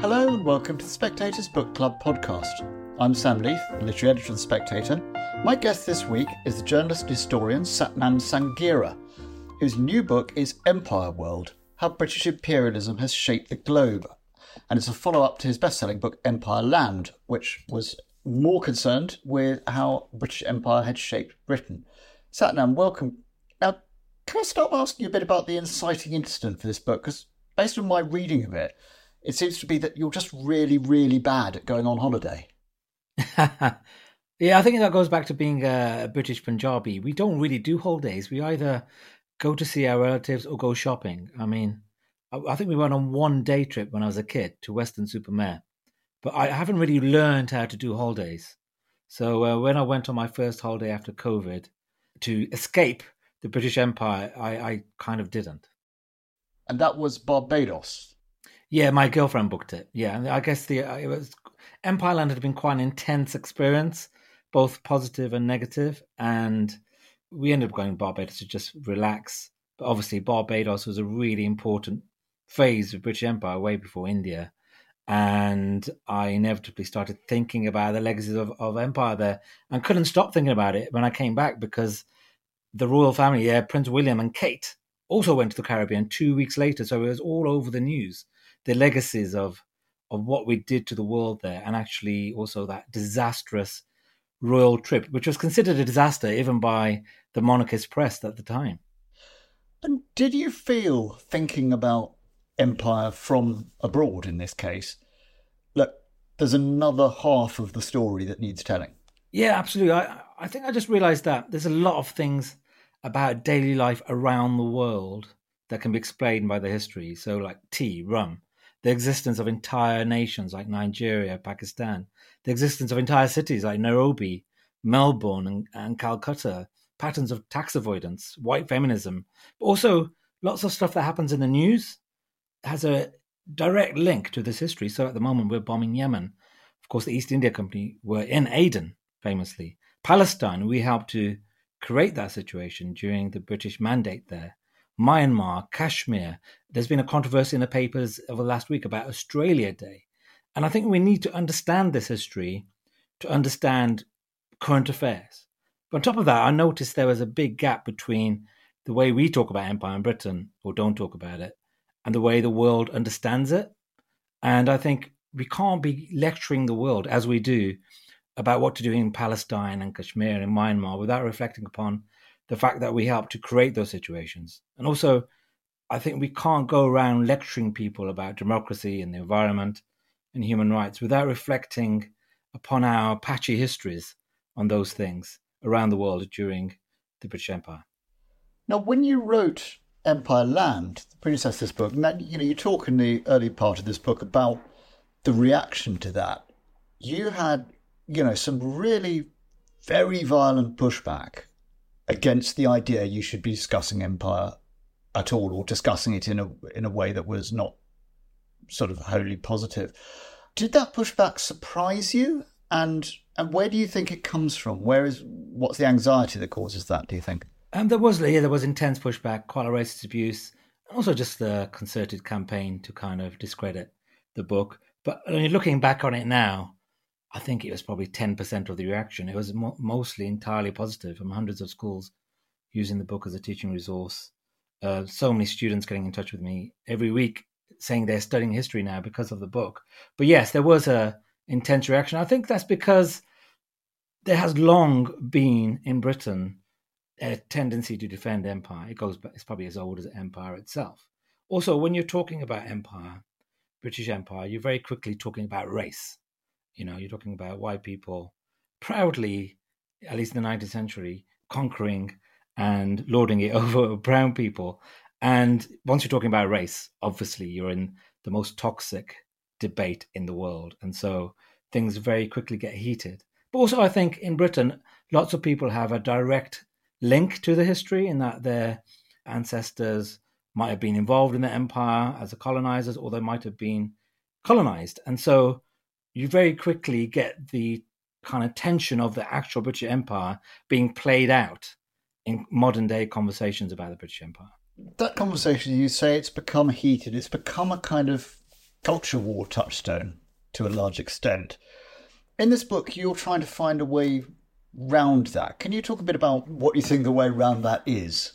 Hello and welcome to the Spectator's Book Club podcast. I'm Sam Leith, literary editor of The Spectator. My guest this week is the journalist and historian Sathnam Sanghera, whose new book is Empireworld How British Imperialism Has Shaped the Globe. And it's a follow up to his best selling book Empireland, which was more concerned with how British Empire had shaped Britain. Sathnam, welcome. Now, can I start asking you a bit about the inciting incident for this book? Because based on my reading of it, it seems to be that you're just really, really bad at going on holiday. yeah, I think that goes back to being a British Punjabi. We don't really do holidays. We either go to see our relatives or go shopping. I mean, I think we went on one day trip when I was a kid to Weston Super Mare, but I haven't really learned how to do holidays. So uh, when I went on my first holiday after COVID to escape the British Empire, I, I kind of didn't. And that was Barbados. Yeah, my girlfriend booked it. Yeah, I guess the uh, it was Empireland had been quite an intense experience, both positive and negative, and we ended up going to Barbados to just relax. But obviously, Barbados was a really important phase of British Empire way before India, and I inevitably started thinking about the legacies of, of empire there, and couldn't stop thinking about it when I came back because the royal family, yeah, Prince William and Kate, also went to the Caribbean two weeks later, so it was all over the news the legacies of of what we did to the world there, and actually also that disastrous royal trip, which was considered a disaster even by the monarchist press at the time. And did you feel thinking about empire from abroad in this case? Look, there's another half of the story that needs telling. Yeah, absolutely. I, I think I just realized that there's a lot of things about daily life around the world that can be explained by the history. So, like tea, rum, the existence of entire nations like Nigeria, Pakistan, the existence of entire cities like Nairobi, Melbourne, and, and Calcutta, patterns of tax avoidance, white feminism, but also lots of stuff that happens in the news has a direct link to this history. So at the moment, we're bombing Yemen. Of course, the East India Company were in Aden, famously. Palestine, we helped to create that situation during the British mandate there. Myanmar, Kashmir. There's been a controversy in the papers over the last week about Australia Day. And I think we need to understand this history to understand current affairs. But on top of that, I noticed there was a big gap between the way we talk about empire in Britain, or don't talk about it, and the way the world understands it. And I think we can't be lecturing the world as we do about what to do in Palestine and Kashmir and Myanmar without reflecting upon the fact that we help to create those situations. And also, I think we can't go around lecturing people about democracy and the environment and human rights without reflecting upon our patchy histories on those things around the world during the British Empire. Now, when you wrote Empireland, the predecessor to book, and you know, you talk in the early part of this book about the reaction to that. You had, you know, some really very violent pushback against the idea you should be discussing empire at all or discussing it in a in a way that was not sort of wholly positive. Did that pushback surprise you? And and where do you think it comes from? Where is what's the anxiety that causes that? Do you think? Um, there was yeah, there was intense pushback, quite a racist abuse, also just the concerted campaign to kind of discredit the book. But I mean, looking back on it now, I think it was probably 10% of the reaction. It was mo- mostly entirely positive from hundreds of schools using the book as a teaching resource. Uh, so many students getting in touch with me every week saying they're studying history now because of the book. But yes, there was a intense reaction. I think that's because there has long been in Britain a tendency to defend empire. It goes back, it's probably as old as empire itself. Also, when you're talking about empire, British Empire, you're very quickly talking about race. You know, you're talking about white people proudly, at least in the 19th century, conquering and lording it over brown people. And once you're talking about race, obviously you're in the most toxic debate in the world. And so things very quickly get heated. But also, I think in Britain, lots of people have a direct link to the history in that their ancestors might have been involved in the empire as a colonizers, or they might have been colonized. And so you very quickly get the kind of tension of the actual British Empire being played out in modern day conversations about the British Empire. That conversation, you say it's become heated, it's become a kind of culture war touchstone to a large extent. In this book, you're trying to find a way round that. Can you talk a bit about what you think the way round that is?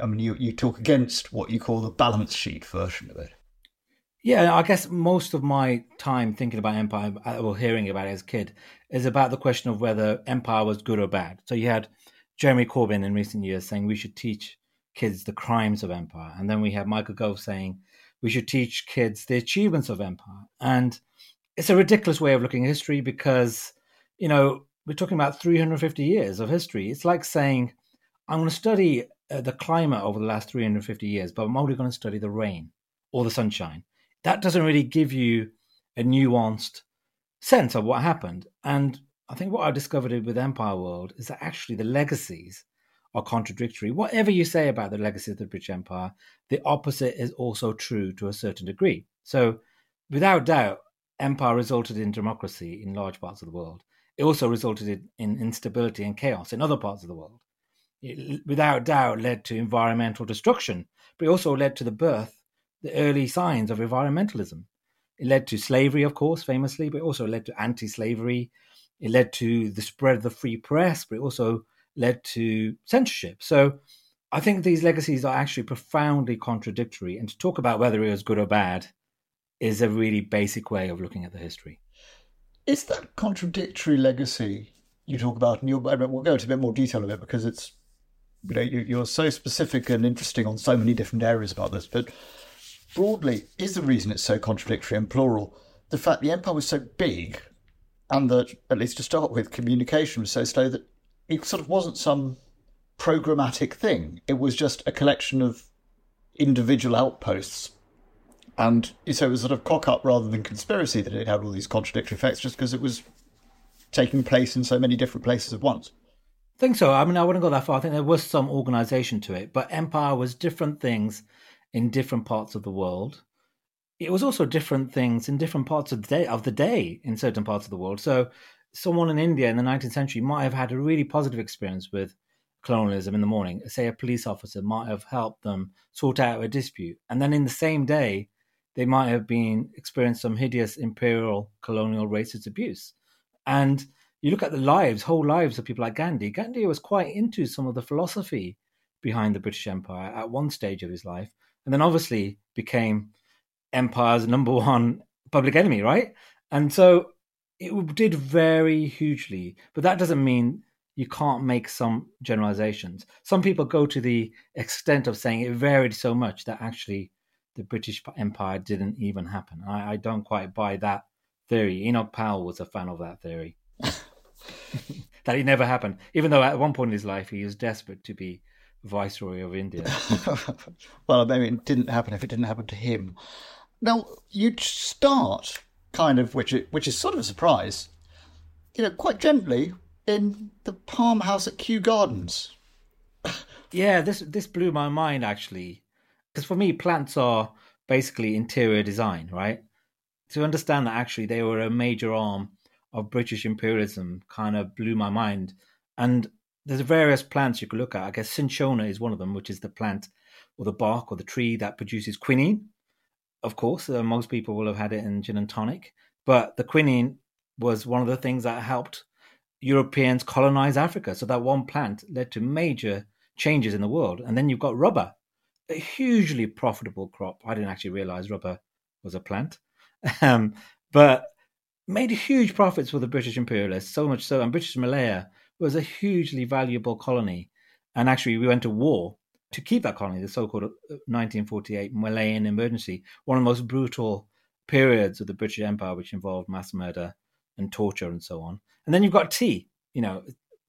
I mean, you, you talk against what you call the balance sheet version of it. Yeah, I guess most of my time thinking about empire or hearing about it as a kid is about the question of whether empire was good or bad. So you had Jeremy Corbyn in recent years saying we should teach kids the crimes of empire. And then we have Michael Gove saying we should teach kids the achievements of empire. And it's a ridiculous way of looking at history because, you know, we're talking about 350 years of history. It's like saying, I'm going to study uh, the climate over the last 350 years, but I'm only going to study the rain or the sunshine that doesn't really give you a nuanced sense of what happened. And I think what I discovered with Empireworld is that actually the legacies are contradictory. Whatever you say about the legacy of the British Empire, the opposite is also true to a certain degree. So, without doubt, empire resulted in democracy in large parts of the world. It also resulted in, in instability and chaos in other parts of the world. It, without doubt, led to environmental destruction, but it also led to the birth the early signs of environmentalism. It led to slavery, of course, famously, but also led to anti slavery. It led to the spread of the free press, but it also led to censorship. So I think these legacies are actually profoundly contradictory. And to talk about whether it was good or bad is a really basic way of looking at the history. Is that contradictory legacy you talk about, and we'll go into a bit more detail of it because it's you know you're so specific and interesting on so many different areas about this, but broadly, is the reason it's so contradictory and plural the fact the empire was so big and that, at least to start with, communication was so slow that it sort of wasn't some programmatic thing. It was just a collection of individual outposts. And so it was sort of cock up rather than conspiracy that it had all these contradictory effects just because it was taking place in so many different places at once. I think so. I mean, I wouldn't go that far. I think there was some organization to it, but empire was different things in different parts of the world. It was also different things in different parts of the day of the day in certain parts of the world. So someone in India in the 19th century might have had a really positive experience with colonialism in the morning. Say a police officer might have helped them sort out a dispute. And then in the same day, they might have been experienced some hideous imperial colonial racist abuse. And you look at the lives, whole lives of people like Gandhi. Gandhi was quite into some of the philosophy behind the British Empire at one stage of his life and then obviously became Empire's number one public enemy, right? And so it did vary hugely, but that doesn't mean you can't make some generalizations. Some people go to the extent of saying it varied so much that actually the British Empire didn't even happen. I, I don't quite buy that theory. Enoch Powell was a fan of that theory. that it never happened, even though at one point in his life he was desperate to be Viceroy of India. well, maybe it didn't happen if it didn't happen to him. Now, you start kind of, which which is sort of a surprise, you know, quite gently in the Palm House at Kew Gardens. yeah, this this blew my mind actually, because for me, plants are basically interior design, right? To understand that actually they were a major arm of British imperialism kind of blew my mind. And there's various plants you could look at. I guess cinchona is one of them, which is the plant or the bark or the tree that produces quinine. Of course, uh, most people will have had it in gin and tonic, but the quinine was one of the things that helped Europeans colonize Africa. So that one plant led to major changes in the world. And then you've got rubber, a hugely profitable crop. I didn't actually realize rubber was a plant, um, but made huge profits for the British imperialists. So much so, and British Malaya was a hugely valuable colony. And actually, we went to war to keep that colony, the so called 1948 uh, Malayan emergency, one of the most brutal periods of the British Empire, which involved mass murder and torture and so on. And then you've got tea, you know,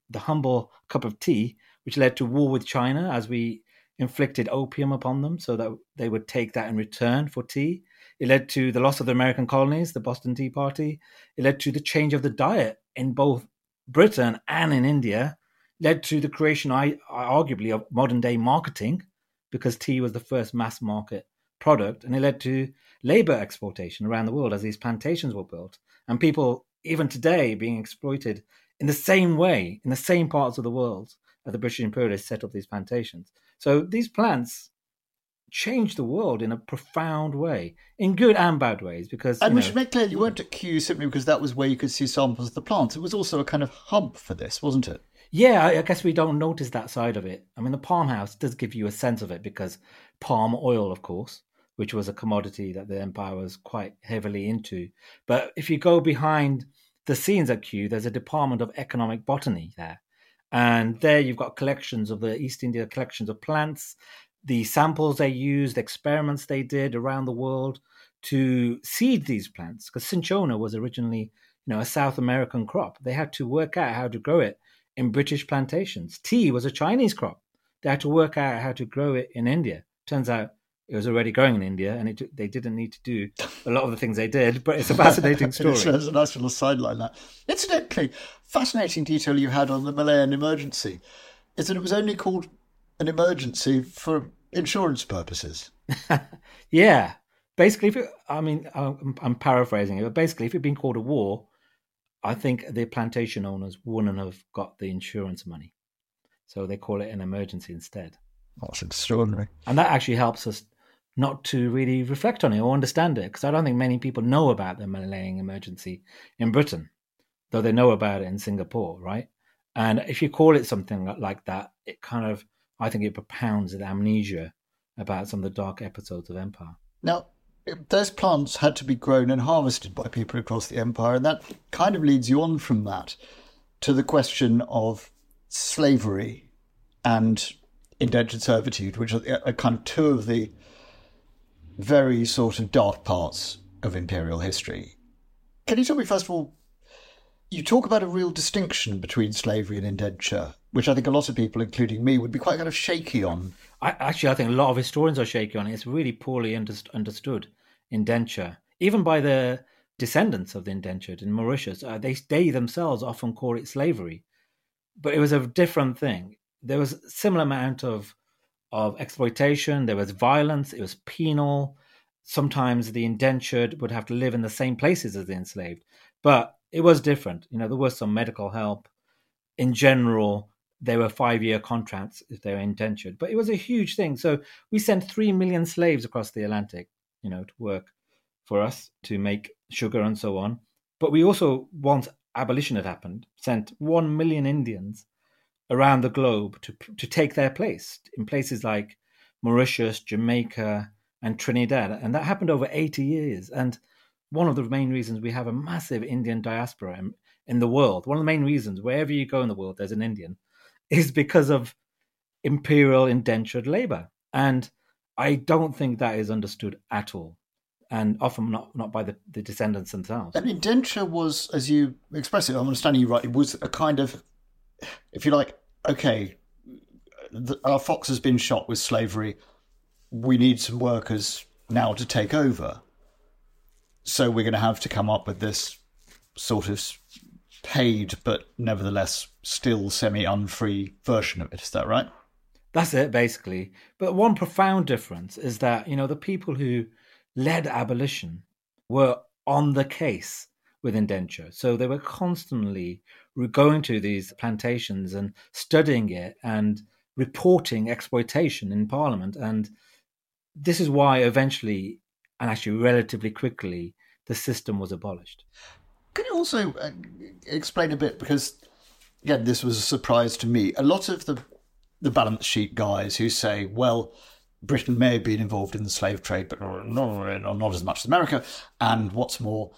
the humble cup of tea, which led to war with China as we inflicted opium upon them so that they would take that in return for tea. It led to the loss of the American colonies, the Boston Tea Party. It led to the change of the diet in both Britain and in India. Led to the creation, I, arguably, of modern day marketing, because tea was the first mass market product, and it led to labor exploitation around the world as these plantations were built, and people even today being exploited in the same way in the same parts of the world as the British imperialists set up these plantations. So these plants changed the world in a profound way, in good and bad ways. Because and we know, should make clear you weren't at Kew simply because that was where you could see samples of the plants. It was also a kind of hub for this, wasn't it? Yeah, I guess we don't notice that side of it. I mean, the palm house does give you a sense of it because palm oil, of course, which was a commodity that the empire was quite heavily into. But if you go behind the scenes at Kew, there's a department of economic botany there. And there you've got collections of the East India collections of plants, the samples they used, experiments they did around the world to seed these plants. Because cinchona was originally, you know, a South American crop. They had to work out how to grow it in British plantations. Tea was a Chinese crop. They had to work out how to grow it in India. Turns out it was already growing in India, and it, they didn't need to do a lot of the things they did. But it's a fascinating story. it's, a nice little sideline. That incidentally, fascinating detail you had on the Malayan emergency is that it was only called an emergency for insurance purposes. yeah, basically, if it, I mean, I'm, I'm paraphrasing it, but basically, if it'd been called a war, I think the plantation owners wouldn't have got the insurance money, so they call it an emergency instead. That's extraordinary. And that actually helps us not to really reflect on it or understand it because I don't think many people know about the Malayan emergency in Britain, though they know about it in Singapore, right? And if you call it something like that, it kind of, I think it propounds the amnesia about some of the dark episodes of Empire. Now, those plants had to be grown and harvested by people across the empire, and that kind of leads you on from that to the question of slavery and indentured servitude, which are kind of two of the very sort of dark parts of imperial history. Can you tell me, first of all, you talk about a real distinction between slavery and indenture, which I think a lot of people, including me, would be quite kind of shaky on. I, actually, I think a lot of historians are shaky on it. It's really poorly under, understood, indenture, even by the descendants of the indentured in Mauritius. Uh, they, they themselves often call it slavery, but it was a different thing. There was a similar amount of of exploitation. There was violence. It was penal. Sometimes the indentured would have to live in the same places as the enslaved, but it was different. You know, there was some medical help. In general, there were five-year contracts if they were indentured, but it was a huge thing. So we sent three million slaves across the Atlantic, you know, to work for us to make sugar and so on. But we also, once abolition had happened, sent one million Indians around the globe to to take their place in places like Mauritius, Jamaica, and Trinidad, and that happened over eighty years. And one of the main reasons we have a massive Indian diaspora in, in the world, one of the main reasons wherever you go in the world, there's an Indian, is because of imperial indentured labor. And I don't think that is understood at all and often not, not by the, the descendants themselves. And indenture was, as you express it, I'm understanding you right, it was a kind of, if you like, okay, the, our fox has been shot with slavery. We need some workers now to take over. So we're going to have to come up with this sort of paid but nevertheless still semi unfree version of it. Is that right? That's it, basically. But one profound difference is that, you know, the people who led abolition were on the case with indenture. So they were constantly going to these plantations and studying it and reporting exploitation in Parliament. And this is why eventually, and actually relatively quickly, the system was abolished. Can you also uh, explain a bit? Because, again, this was a surprise to me. A lot of the, the balance sheet guys who say, well, Britain may have been involved in the slave trade, but not, not as much as America. And what's more,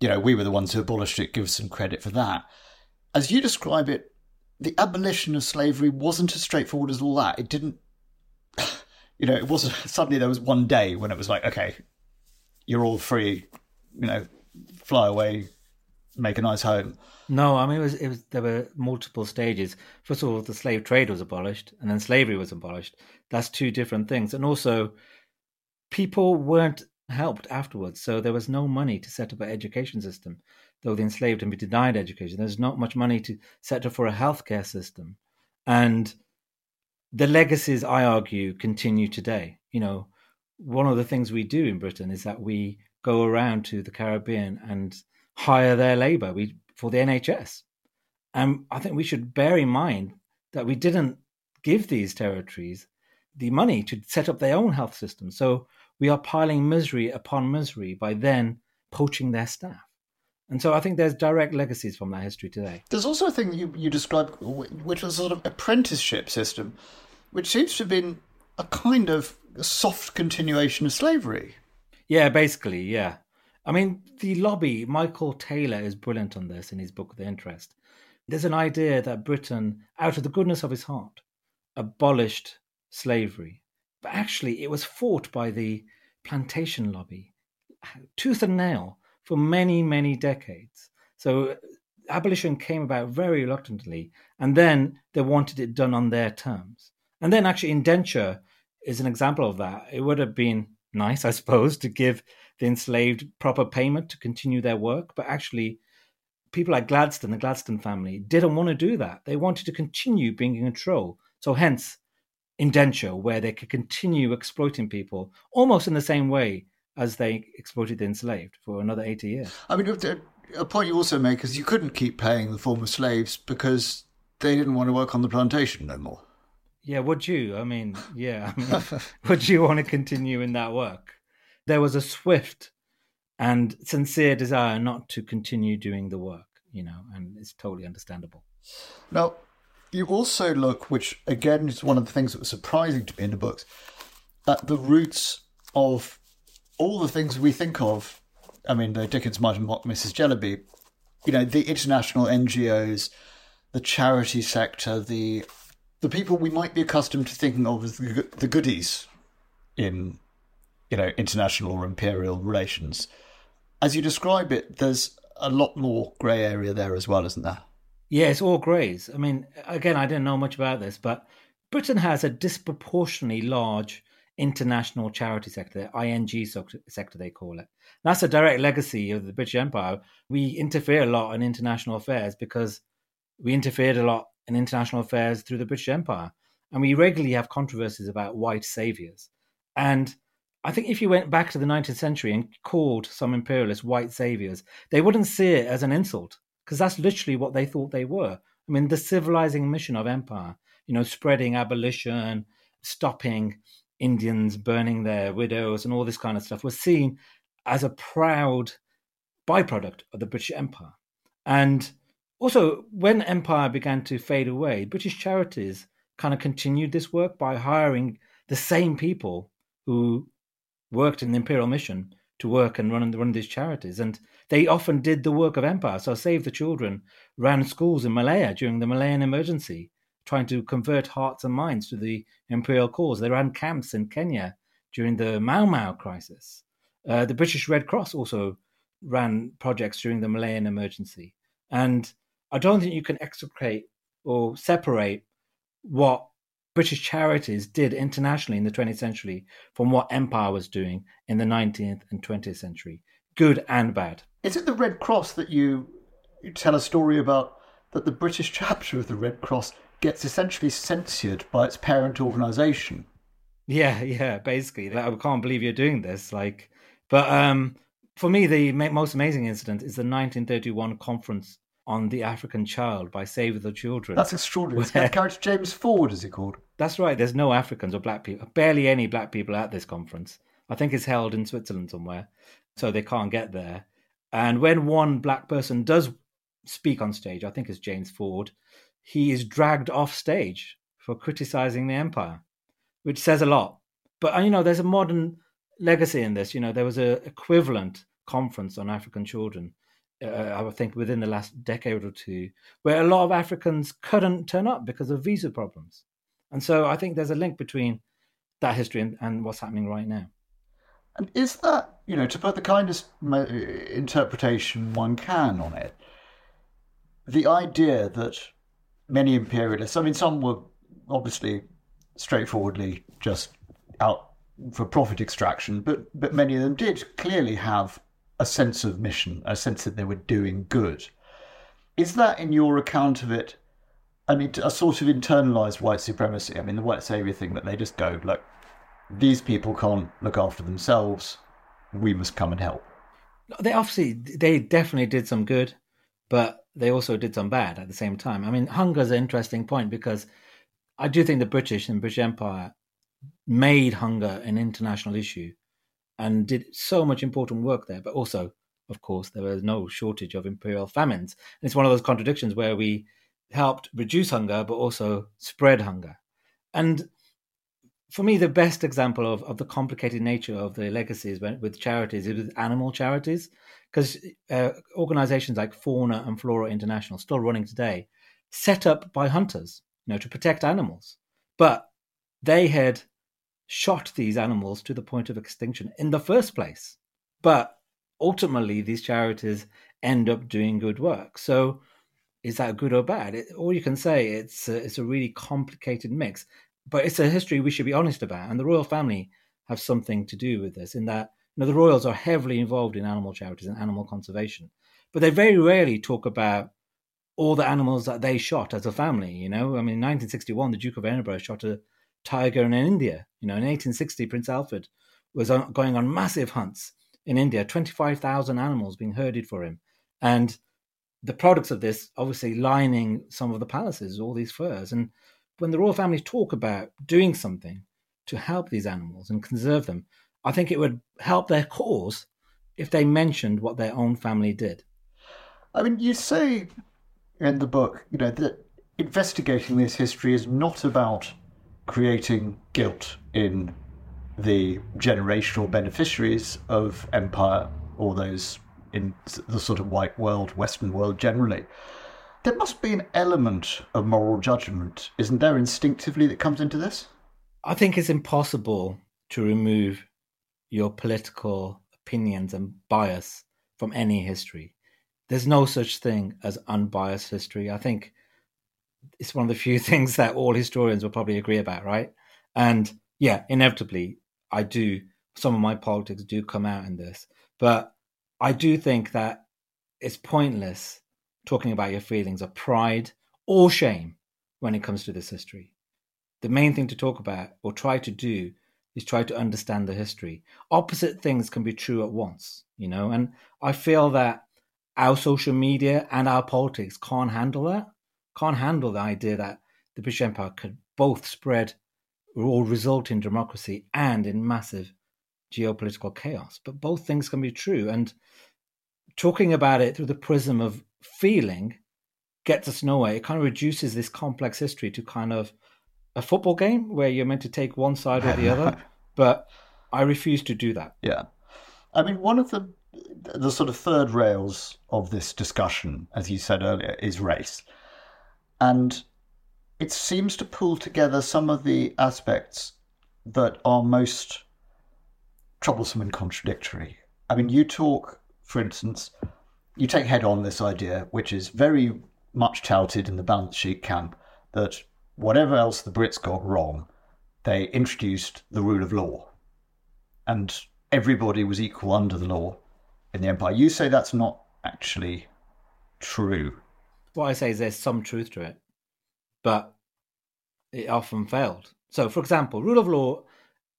you know, we were the ones who abolished it, give us some credit for that. As you describe it, the abolition of slavery wasn't as straightforward as all that. It didn't, you know, it wasn't suddenly there was one day when it was like, okay, you're all free, you know, fly away, make a nice home. No, I mean, it was, it was, there were multiple stages. First of all, the slave trade was abolished, and then slavery was abolished. That's two different things. And also, people weren't helped afterwards. So there was no money to set up an education system, though the enslaved had be denied education. There's not much money to set up for a healthcare system. And the legacies, I argue, continue today. You know, one of the things we do in Britain is that we go around to the Caribbean and hire their labor we, for the NHS. And I think we should bear in mind that we didn't give these territories the money to set up their own health system. So we are piling misery upon misery by then poaching their staff. And so I think there's direct legacies from that history today. There's also a thing you, you described, which was a sort of apprenticeship system, which seems to have been a kind of soft continuation of slavery. Yeah, basically, yeah. I mean, the lobby, Michael Taylor is brilliant on this in his book, The Interest. There's an idea that Britain, out of the goodness of his heart, abolished slavery. But actually, it was fought by the plantation lobby tooth and nail for many, many decades. So uh, abolition came about very reluctantly, and then they wanted it done on their terms. And then actually, indenture is an example of that. It would have been nice, I suppose, to give the enslaved proper payment to continue their work, but actually, people like Gladstone, the Gladstone family, didn't want to do that. They wanted to continue being in control. So, hence, indenture where they could continue exploiting people almost in the same way as they exploited the enslaved for another 80 years. I mean, a point you also make is you couldn't keep paying the former slaves because they didn't want to work on the plantation no more. Yeah, would you? I mean, yeah. I mean, would you want to continue in that work? There was a swift and sincere desire not to continue doing the work, you know, and it's totally understandable. Now, you also look, which again is one of the things that was surprising to me in the books, at the roots of all the things we think of. I mean, the Dickens might have mocked Mrs. Jellyby, you know, the international NGOs, the charity sector, the the people we might be accustomed to thinking of as the, the goodies in, you know, international or imperial relations. As you describe it, there's a lot more grey area there as well, isn't there? Yeah, it's all greys. I mean, again, I didn't know much about this, but Britain has a disproportionately large international charity sector, INGO sector, they call it. That's a direct legacy of the British Empire. We interfere a lot in international affairs because we interfered a lot in international affairs through the British Empire. And we regularly have controversies about white saviors. And I think if you went back to the 19th century and called some imperialists white saviors, they wouldn't see it as an insult because that's literally what they thought they were. I mean, the civilizing mission of empire, you know, spreading abolition, stopping Indians burning their widows, and all this kind of stuff was seen as a proud byproduct of the British Empire. And also, when empire began to fade away, British charities kind of continued this work by hiring the same people who worked in the imperial mission to work and run run these charities, and they often did the work of empire. So, Save the Children ran schools in Malaya during the Malayan emergency, trying to convert hearts and minds to the imperial cause. They ran camps in Kenya during the Mau Mau crisis. Uh, the British Red Cross also ran projects during the Malayan emergency, and I don't think you can extricate or separate what British charities did internationally in the 20th century from what empire was doing in the 19th and 20th century, good and bad. Is it the Red Cross that you, you tell a story about that the British chapter of the Red Cross gets essentially censored by its parent organisation? Yeah, yeah, basically. Like, I can't believe you're doing this. Like, but um, for me, the most amazing incident is the 1931 conference on the African child by Save the Children. That's extraordinary. Where, character James Ford, is he called? That's right. There's no Africans or black people, barely any black people at this conference. I think it's held in Switzerland somewhere, so they can't get there. And when one black person does speak on stage, I think it's James Ford, he is dragged off stage for criticizing the empire, which says a lot. But uh, you know, there's a modern legacy in this. You know, there was a equivalent conference on African children uh, I think within the last decade or two, where a lot of Africans couldn't turn up because of visa problems. And so I think there's a link between that history and, and what's happening right now. And is that, you know, to put the kindest interpretation one can on it, the idea that many imperialists, I mean, some were obviously straightforwardly just out for profit extraction, but but many of them did clearly have a sense of mission, a sense that they were doing good. Is that in your account of it? I mean, a sort of internalized white supremacy. I mean, the white savior thing that they just go, look, these people can't look after themselves. We must come and help. They obviously, they definitely did some good, but they also did some bad at the same time. I mean, hunger is an interesting point because I do think the British and British Empire made hunger an international issue and did so much important work there. But also, of course, there was no shortage of imperial famines. And it's one of those contradictions where we helped reduce hunger, but also spread hunger. And for me, the best example of, of the complicated nature of the legacies with charities is with animal charities, because uh, organizations like Fauna and Flora International, still running today, set up by hunters, you know, to protect animals. But they had shot these animals to the point of extinction in the first place. But ultimately, these charities end up doing good work. So, is that good or bad? It, all you can say it's a, it's a really complicated mix but it's a history we should be honest about. And the royal family have something to do with this in that you know, the royals are heavily involved in animal charities and animal conservation, but they very rarely talk about all the animals that they shot as a family. You know, I mean, in 1961, the Duke of Edinburgh shot a tiger in India. You know, in 1860, Prince Alfred was going on massive hunts in India, 25,000 animals being herded for him. And the products of this obviously lining some of the palaces, all these furs. And when the royal family talk about doing something to help these animals and conserve them, I think it would help their cause if they mentioned what their own family did. I mean, you say in the book, you know, that investigating this history is not about creating guilt in the generational beneficiaries of empire or those in the sort of white world, Western world generally there must be an element of moral judgment, isn't there, instinctively that comes into this? I think it's impossible to remove your political opinions and bias from any history. There's no such thing as unbiased history. I think it's one of the few things that all historians will probably agree about, right? And yeah, inevitably, I do, some of my politics do come out in this, but I do think that it's pointless talking about your feelings of pride or shame when it comes to this history. The main thing to talk about or try to do is try to understand the history. Opposite things can be true at once, you know, and I feel that our social media and our politics can't handle that, can't handle the idea that the British Empire could both spread or result in democracy and in massive geopolitical chaos. But both things can be true. And talking about it through the prism of feeling gets us nowhere. It kind of reduces this complex history to kind of a football game where you're meant to take one side or the other. But I refuse to do that. Yeah. I mean, one of the the sort of third rails of this discussion, as you said earlier, is race. And it seems to pull together some of the aspects that are most troublesome and contradictory. I mean, you talk, for instance, you take head on this idea, which is very much touted in the balance sheet camp, that whatever else the Brits got wrong, they introduced the rule of law. And everybody was equal under the law in the empire. You say that's not actually true. What I say is there's some truth to it, but it often failed. So, for example, rule of law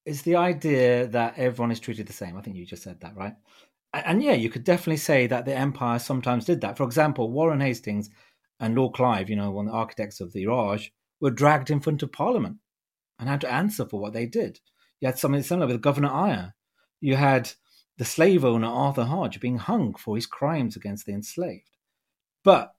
is the idea that everyone is treated the same. I think you just said that, right? and yeah, you could definitely say that the empire sometimes did that. For example, Warren Hastings and Lord Clive, you know, one of the architects of the Raj, were dragged in front of Parliament and had to answer for what they did. You had something similar with Governor Eyre. You had the slave owner Arthur Hodge being hung for his crimes against the enslaved. But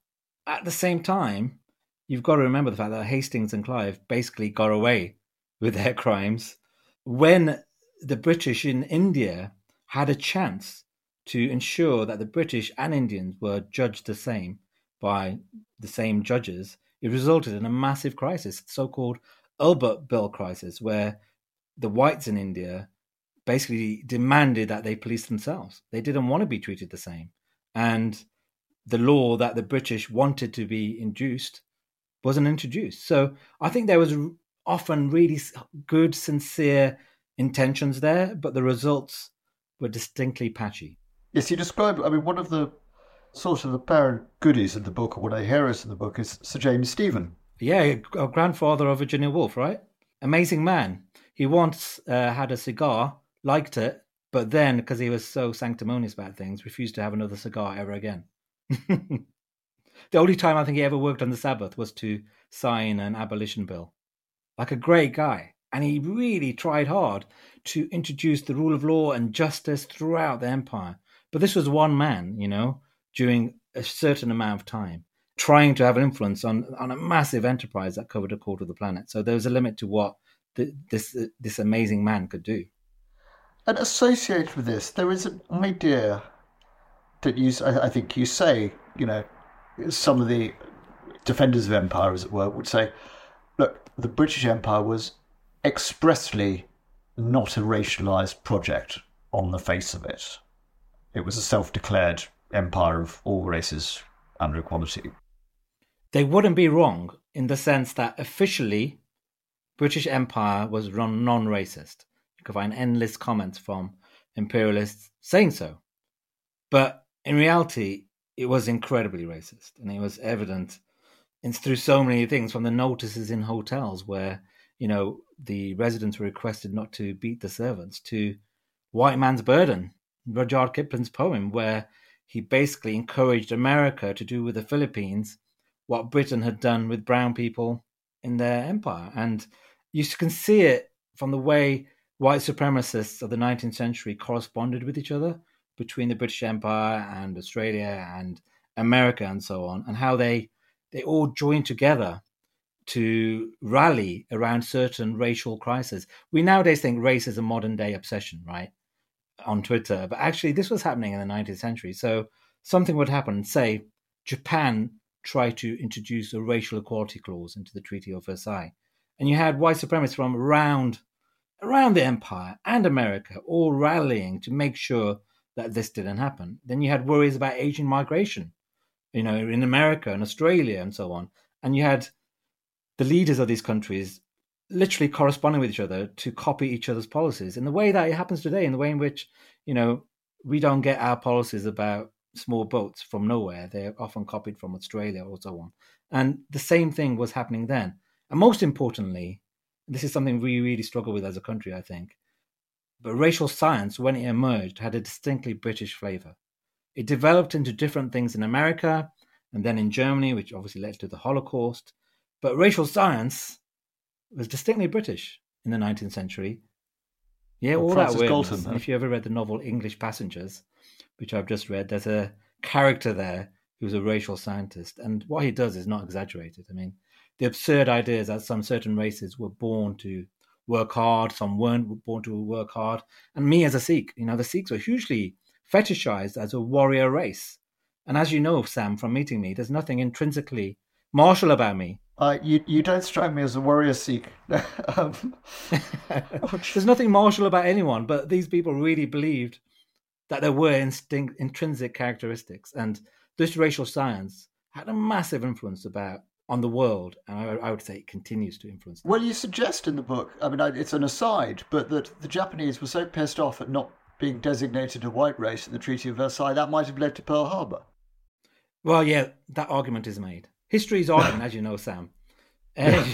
at the same time, you've got to remember the fact that Hastings and Clive basically got away with their crimes when the British in India had a chance to ensure that the British and Indians were judged the same by the same judges, it resulted in a massive crisis, so called Ilbert Bill crisis, where the whites in India basically demanded that they police themselves. They didn't want to be treated the same. And the law that the British wanted to be induced wasn't introduced. So I think there was often really good, sincere intentions there, but the results were distinctly patchy. Yes, you describe. I mean, one of the sort of apparent goodies in the book, or one of the heroes in the book, is Sir James Stephen. Yeah, a grandfather of Virginia Woolf, right? Amazing man. He once uh, had a cigar, liked it, but then, because he was so sanctimonious about things, refused to have another cigar ever again. The only time I think he ever worked on the Sabbath was to sign an abolition bill. Like a great guy. And he really tried hard to introduce the rule of law and justice throughout the empire. But this was one man, you know, during a certain amount of time, trying to have an influence on, on a massive enterprise that covered a quarter of the planet. So there was a limit to what the, this this amazing man could do. And associated with this, there is an idea that you, I think you say, you know, some of the defenders of empire, as it were, would say, look, the British Empire was expressly not a racialized project on the face of it. It was a self declared empire of all races under equality. They wouldn't be wrong in the sense that officially British Empire was run non racist. You can find endless comments from imperialists saying so. But in reality, it was incredibly racist, and it was evident in, through so many things from the notices in hotels where you know the residents were requested not to beat the servants to white man's burden rudyard kipling's poem where he basically encouraged america to do with the philippines what britain had done with brown people in their empire. And you can see it from the way white supremacists of the 19th century corresponded with each other between the British Empire and Australia and America and so on, and how they they all joined together to rally around certain racial crises. We nowadays think race is a modern day obsession, right? On Twitter, but actually this was happening in the 19th century. So something would happen, say Japan tried to introduce a racial equality clause into the Treaty of Versailles, and you had white supremacists from around around the empire and America all rallying to make sure that this didn't happen. Then you had worries about Asian migration, you know, in America and Australia and so on. And you had the leaders of these countries literally corresponding with each other to copy each other's policies in the way that it happens today, in the way in which, you know, we don't get our policies about small boats from nowhere. They're often copied from Australia or so on. And the same thing was happening then. And most importantly, this is something we really struggle with as a country, I think, but racial science, when it emerged, had a distinctly British flavour. It developed into different things in America and then in Germany, which obviously led to the Holocaust. But racial science was distinctly British in the 19th century. Yeah, well, all Francis that weirdness. Galton, if you ever read the novel English Passengers, which I've just read, there's a character there who's a racial scientist, and what he does is not exaggerated. I mean, the absurd ideas that some certain races were born to work hard, some weren't born to work hard. And me as a Sikh, you know, the Sikhs were hugely fetishized as a warrior race. And as you know, Sam, from meeting me, there's nothing intrinsically martial about me. Uh, you you don't strike me as a warrior Sikh. um. There's nothing martial about anyone, but these people really believed that there were instinct, intrinsic characteristics, and this racial science had a massive influence about on the world, and I, I, would say it continues to influence. Them. Well, you suggest in the book, I mean, it's an aside, but that the Japanese were so pissed off at not being designated a white race in the Treaty of Versailles that might have led to Pearl Harbor. Well, yeah, that argument is made. History is argument, as you know, Sam. Uh,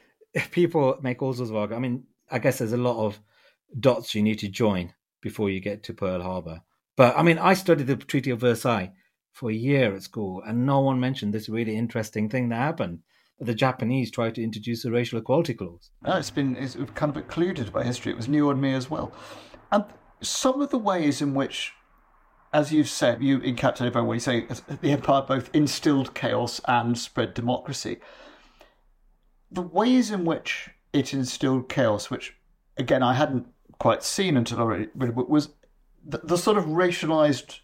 people make all sorts of arguments. I mean, I guess there's a lot of dots you need to join before you get to Pearl Harbor. But I mean, I studied the Treaty of Versailles for a year at school, and no one mentioned this really interesting thing that happened. The Japanese tried to introduce a racial equality clause. No, it's been it's kind of occluded by history. It was new on me as well. And some of the ways in which, as you've said, you encapsulate by what you say, the empire both instilled chaos and spread democracy. The ways in which it instilled chaos, which again I hadn't quite seen until I was the, the sort of racialized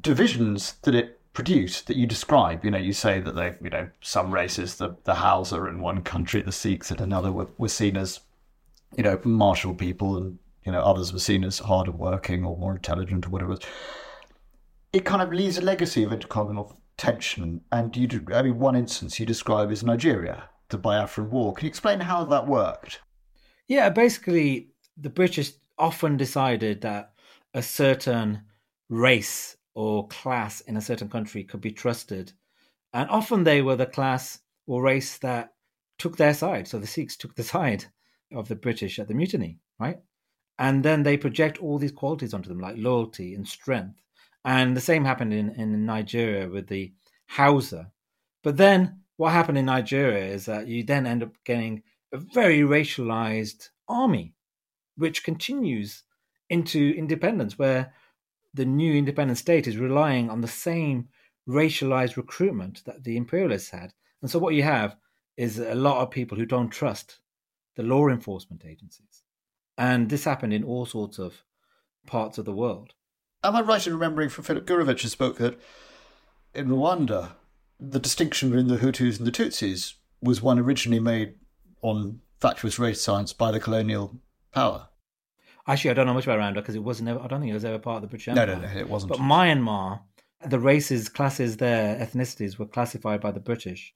divisions that it produced that you describe. You know, you say that they, you know, some races, the the Hausa in one country, the Sikhs in another, were, were seen as, you know, martial people, and you know, others were seen as harder working or more intelligent or whatever. It, kind of leaves a legacy of intercommunal tension. And you, I mean, one instance you describe is Nigeria, the Biafran War. Can you explain how that worked? Yeah, basically, the British often decided that a certain race or class in a certain country could be trusted. And often they were the class or race that took their side. So the Sikhs took the side of the British at the mutiny, right? And then they project all these qualities onto them, like loyalty and strength. And the same happened in, in Nigeria with the Hausa. But then what happened in Nigeria is that you then end up getting a very racialized army, which continues into independence, where the new independent state is relying on the same racialized recruitment that the imperialists had. And so what you have is a lot of people who don't trust the law enforcement agencies. And this happened in all sorts of parts of the world. Am I right in remembering from Philip Gourevitch's book that in Rwanda, the distinction between the Hutus and the Tutsis was one originally made on fatuous race science by the colonial power? Actually, I don't know much about Rwanda because it was never. I don't think it was ever part of the British Empire. No, no, no, it wasn't. But Myanmar, the races, classes there, ethnicities were classified by the British,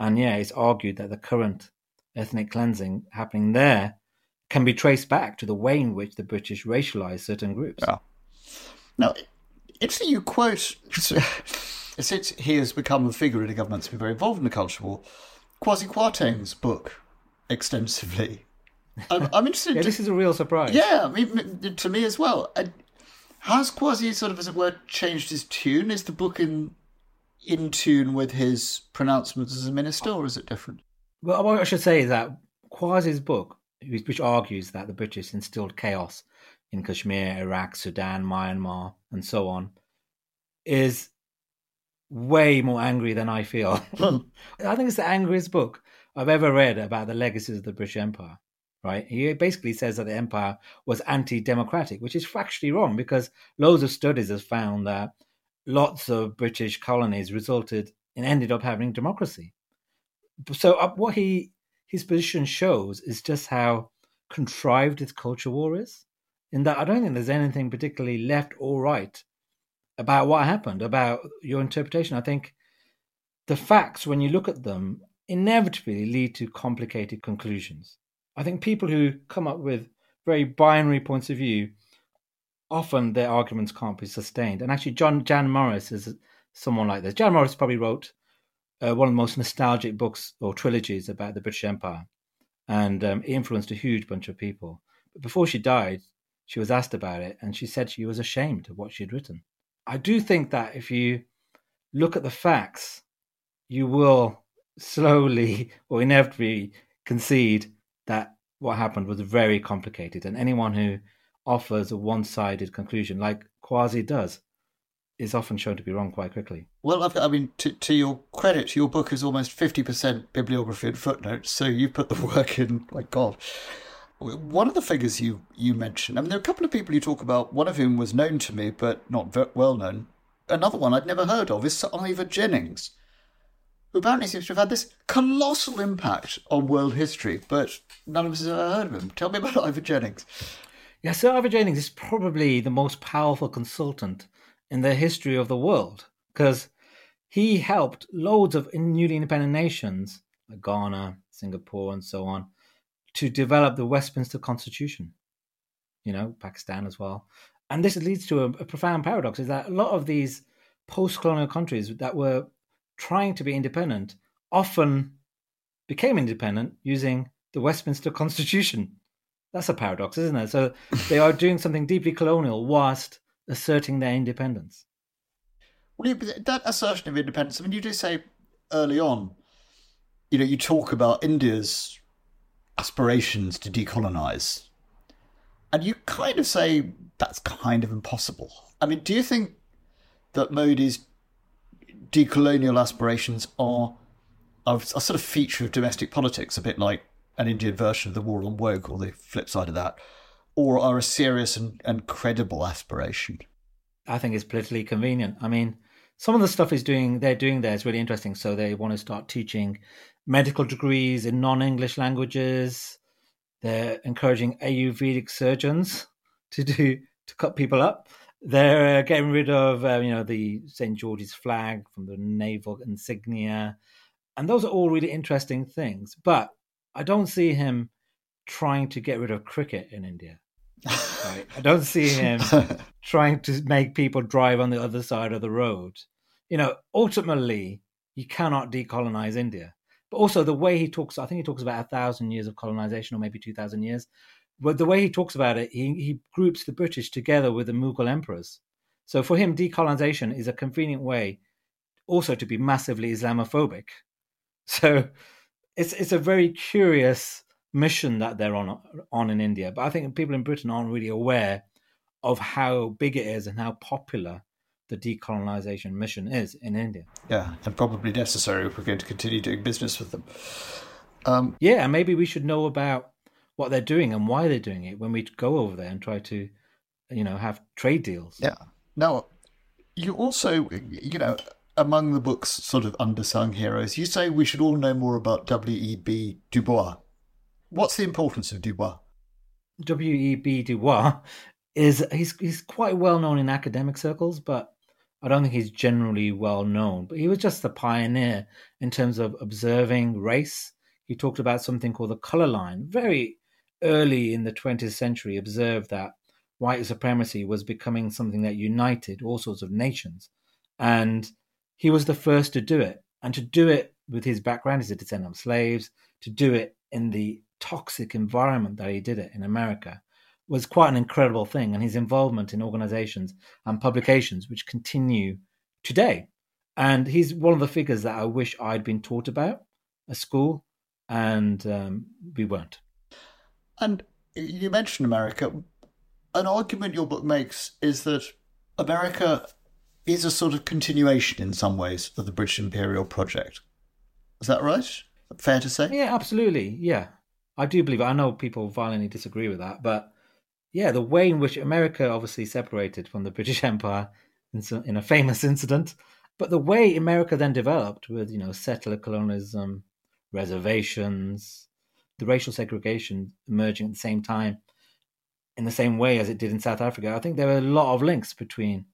and yeah, it's argued that the current ethnic cleansing happening there can be traced back to the way in which the British racialized certain groups. Yeah. Now, interesting you quote, since he has become a figure in the government to be very involved in the Culture War, Kwasi Kwarteng's book extensively. I'm, I'm interested. yeah, this is a real surprise. Yeah, I mean, to me as well. Has Kwasi sort of, as it were, changed his tune? Is the book in in tune with his pronouncements as a minister, or is it different? Well, what I should say is that Kwasi's book, which argues that the British instilled chaos in Kashmir, Iraq, Sudan, Myanmar, and so on, is way more angry than I feel. I think it's the angriest book I've ever read about the legacies of the British Empire. Right? He basically says that the empire was anti-democratic, which is factually wrong because loads of studies have found that lots of British colonies resulted in ended up having democracy so uh, what he his position shows is just how contrived this culture war is. In that, I don't think there's anything particularly left or right about what happened, about your interpretation. I think the facts, when you look at them, inevitably lead to complicated conclusions. I think people who come up with very binary points of view, often their arguments can't be sustained. And actually, John Jan Morris is someone like this. Jan Morris probably wrote uh, one of the most nostalgic books or trilogies about the British Empire, and um, influenced a huge bunch of people. But before she died, she was asked about it, and she said she was ashamed of what she had written. I do think that if you look at the facts, you will slowly or inevitably concede that what happened was very complicated, and anyone who offers a one-sided conclusion, like Kwasi does, is often shown to be wrong quite quickly. Well, I mean, to, to your credit, your book is almost 50% bibliography and footnotes, so you put the work in, my God. One of the figures you, you mentioned, I mean, there are a couple of people you talk about, one of whom was known to me, but not well known. Another one I'd never heard of is Sir Ivor Jennings, who apparently seems to have had this colossal impact on world history, but none of us have ever heard of him. Tell me about Ivor Jennings. Yeah, Sir Ivor Jennings is probably the most powerful consultant in the history of the world because he helped loads of newly independent nations like Ghana, Singapore, and so on to develop the Westminster Constitution. You know, Pakistan as well. And this leads to a, a profound paradox is that a lot of these post colonial countries that were trying to be independent often became independent using the Westminster Constitution. That's a paradox, isn't it? So they are doing something deeply colonial whilst asserting their independence. Well, that assertion of independence, I mean, you do say early on, you know, you talk about India's aspirations to decolonize, and you kind of say that's kind of impossible. I mean, do you think that Modi's decolonial aspirations are, a sort of feature of domestic politics, a bit like an Indian version of the war on woke, or the flip side of that? or are a serious and, and credible aspiration? I think it's politically convenient. I mean, some of the stuff is doing they're doing there is really interesting. So they want to start teaching medical degrees in non-English languages. They're encouraging Ayurvedic surgeons to do to cut people up. They're uh, getting rid of uh, you know the St George's flag from the naval insignia, and those are all really interesting things. But I don't see him trying to get rid of cricket in India. Right? I don't see him trying to make people drive on the other side of the road. You know, ultimately, you cannot decolonize India. But also the way he talks, I think he talks about a thousand years of colonization or maybe 2,000 years. But the way he talks about it, he, he groups the British together with the Mughal emperors. So for him, decolonization is a convenient way also to be massively Islamophobic. So it's it's a very curious mission that they're on on in India. But I think people in Britain aren't really aware of how big it is and how popular the decolonization mission is in India. Yeah, and probably necessary if we're going to continue doing business with them. Um, yeah, and maybe we should know about what they're doing and why they're doing it when we go over there and try to, you know, have trade deals. Yeah. Now, you also, you know, among the book's sort of undersung heroes, you say we should all know more about W.E.B. Du Bois. What's the importance of Du Bois? W.E.B. Du Bois is he's he's quite well known in academic circles, but I don't think he's generally well known. But he was just a pioneer in terms of observing race. He talked about something called the color line. Very early in the 20th century, observed that white supremacy was becoming something that united all sorts of nations, and he was the first to do it. And to do it with his background as a descendant of slaves, to do it in the toxic environment that he did it in America, was quite an incredible thing. And his involvement in organizations and publications, which continue today. And he's one of the figures that I wish I'd been taught about at school, and um, we weren't. And you mentioned America. An argument your book makes is that America is a sort of continuation in some ways of the British imperial project. Is that right? Fair to say? Yeah, absolutely. Yeah. I do believe. I know people violently disagree with that, but yeah, the way in which America obviously separated from the British Empire in, in a famous incident, but the way America then developed with, you know, settler colonialism, reservations, the racial segregation emerging at the same time, in the same way as it did in South Africa, I think there are a lot of links between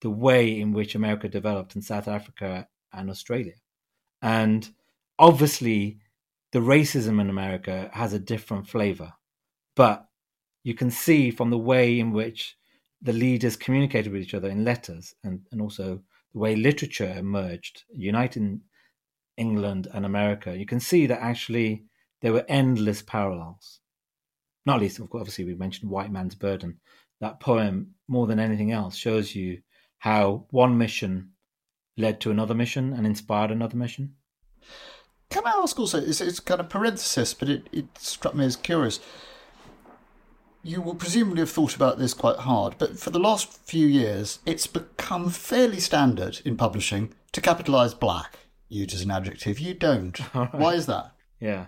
the way in which America developed in South Africa and Australia. And obviously, the racism in America has a different flavor. But you can see from the way in which the leaders communicated with each other in letters and, and also the way literature emerged, uniting England and America, you can see that actually there were endless parallels. Not least, of course, obviously, we mentioned White Man's Burden. That poem, more than anything else, shows you how one mission led to another mission and inspired another mission. Can I ask also, it's, it's kind of parenthesis, but it, it struck me as curious you will presumably have thought about this quite hard, but for the last few years, it's become fairly standard in publishing to capitalise black, used as an adjective. You don't. Right. Why is that? Yeah.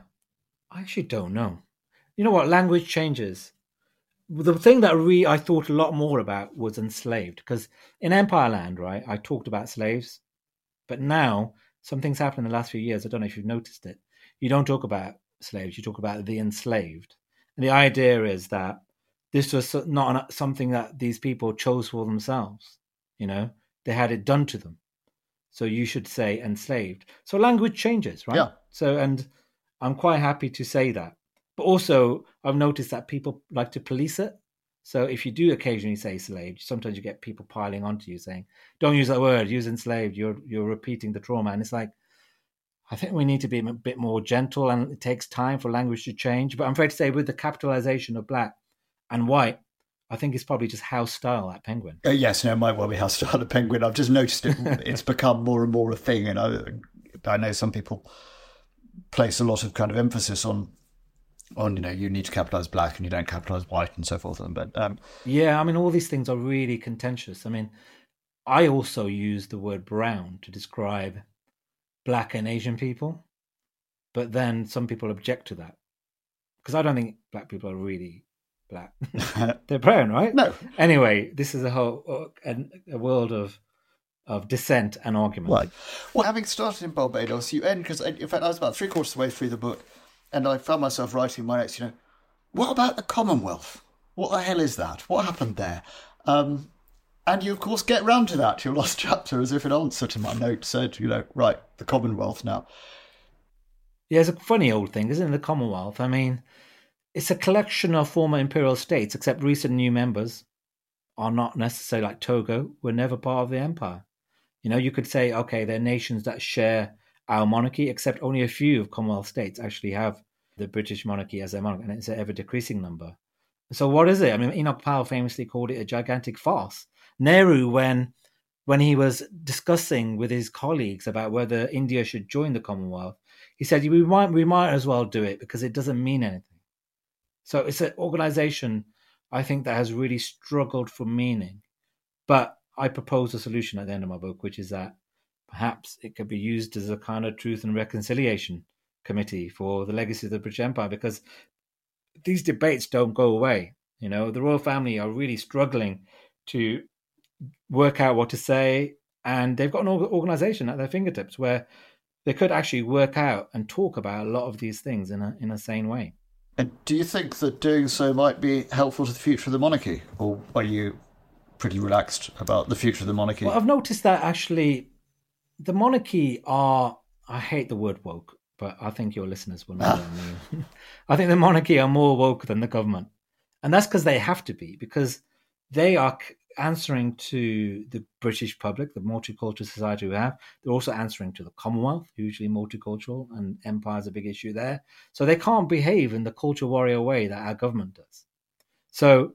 I actually don't know. You know what? Language changes. The thing that we I thought a lot more about was enslaved, because in Empireland, right, I talked about slaves, but now something's happened in the last few years. I don't know if you've noticed it. You don't talk about slaves, you talk about the enslaved. And the idea is that this was not something that these people chose for themselves. You know, they had it done to them. So you should say enslaved. So language changes, right? Yeah. So, and I'm quite happy to say that. But also, I've noticed that people like to police it. So if you do occasionally say slave, sometimes you get people piling onto you saying, "Don't use that word. Use enslaved. You're you're repeating the trauma." And it's like, I think we need to be a bit more gentle, and it takes time for language to change. But I'm afraid to say, with the capitalization of black, and white, I think it's probably just house style at Penguin. Uh, yes, no, it might well be house style at Penguin. I've just noticed it. it's become more and more a thing, and I, I know some people place a lot of kind of emphasis on on you know you need to capitalize black and you don't capitalize white and so forth. and But um, yeah, I mean all these things are really contentious. I mean, I also use the word brown to describe black and Asian people, but then some people object to that because I don't think black people are really black. They're brown, right? No. Anyway, this is a whole a, a world of of dissent and argument. Right. Well, having started in Barbados, you end because in fact I was about three quarters of the way through the book, and I found myself writing my next. You know, what about the Commonwealth? What the hell is that? What happened there? Um, and you, of course, get round to that, your last chapter, as if an answer to my note said, you know, right, the Commonwealth now. Yeah, it's a funny old thing, isn't it? The Commonwealth. I mean, it's a collection of former imperial states, except recent new members are not necessarily like Togo, were never part of the empire. You know, you could say, okay, they're nations that share our monarchy, except only a few of Commonwealth states actually have the British monarchy as their monarch, and it's an ever decreasing number. So, what is it? I mean, Enoch Powell famously called it a gigantic farce. Nehru, when when he was discussing with his colleagues about whether India should join the Commonwealth, he said we might we might as well do it because it doesn't mean anything. So it's an organization I think that has really struggled for meaning. But I propose a solution at the end of my book, which is that perhaps it could be used as a kind of truth and reconciliation committee for the legacy of the British Empire because these debates don't go away. You know, the royal family are really struggling to work out what to say, and they've got an organization at their fingertips where they could actually work out and talk about a lot of these things in a in a sane way. And do you think that doing so might be helpful to the future of the monarchy, or are you pretty relaxed about the future of the monarchy? Well, I've noticed that actually, the monarchy are. I hate the word woke, but I think your listeners will know what I mean. I think the monarchy are more woke than the government, and that's because they have to be because they are answering to the British public, the multicultural society we have. They're also answering to the Commonwealth, hugely multicultural, and empire is a big issue there. So they can't behave in the culture warrior way that our government does. So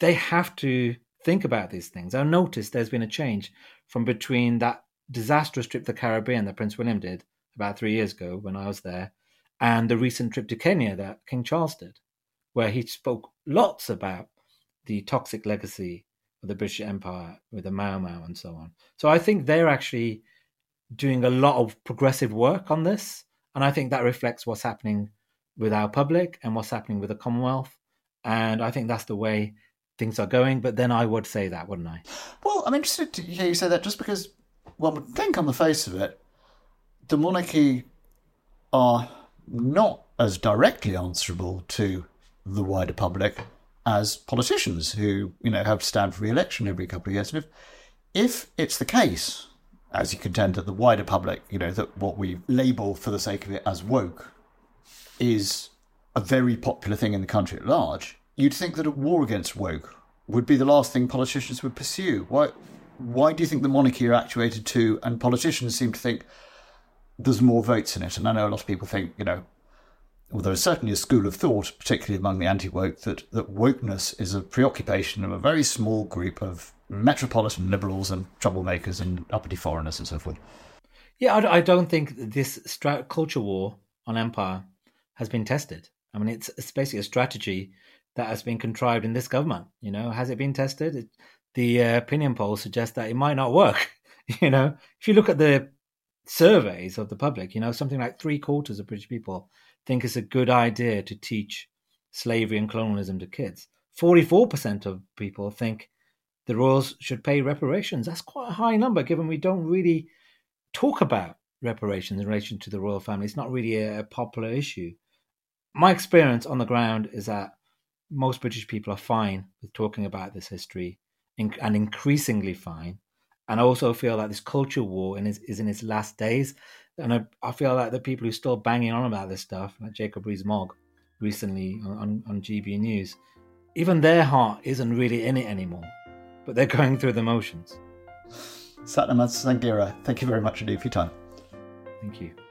they have to think about these things. I noticed there's been a change from between that disastrous trip to the Caribbean that Prince William did about three years ago when I was there, and the recent trip to Kenya that King Charles did, where he spoke lots about the toxic legacy of the British Empire with the Mau Mau and so on. So I think they're actually doing a lot of progressive work on this. And I think that reflects what's happening with our public and what's happening with the Commonwealth. And I think that's the way things are going. But then I would say that, wouldn't I? Well, I'm interested to hear you say that just because one would think on the face of it, the monarchy are not as directly answerable to the wider public as politicians who, you know, have to stand for re-election every couple of years. And if, if it's the case, as you contend that the wider public, you know, that what we label for the sake of it as woke is a very popular thing in the country at large, you'd think that a war against woke would be the last thing politicians would pursue. Why, why do you think the monarchy are actuated to, and politicians seem to think there's more votes in it? And I know a lot of people think, you know, well, there is certainly a school of thought, particularly among the anti woke, that, that wokeness is a preoccupation of a very small group of metropolitan liberals and troublemakers and uppity foreigners and so forth. Yeah, I, don't think this culture war on empire has been tested. I mean, it's, it's basically a strategy that has been contrived in this government. You know, has it been tested? It, the uh, opinion polls suggest that it might not work. you know, if you look at the surveys of the public, you know, something like three quarters of British people think it's a good idea to teach slavery and colonialism to kids. 44% of people think the royals should pay reparations. That's quite a high number given we don't really talk about reparations in relation to the royal family. It's not really a, a popular issue. My experience on the ground is that most British people are fine with talking about this history and increasingly fine. And I also feel that this culture war is in its last days. And I, I feel like the people who are still banging on about this stuff, like Jacob Rees-Mogg recently on, on GB News, even their heart isn't really in it anymore, but they're going through the motions. Sathnam Sanghera, thank you very much indeed for your time. Thank you.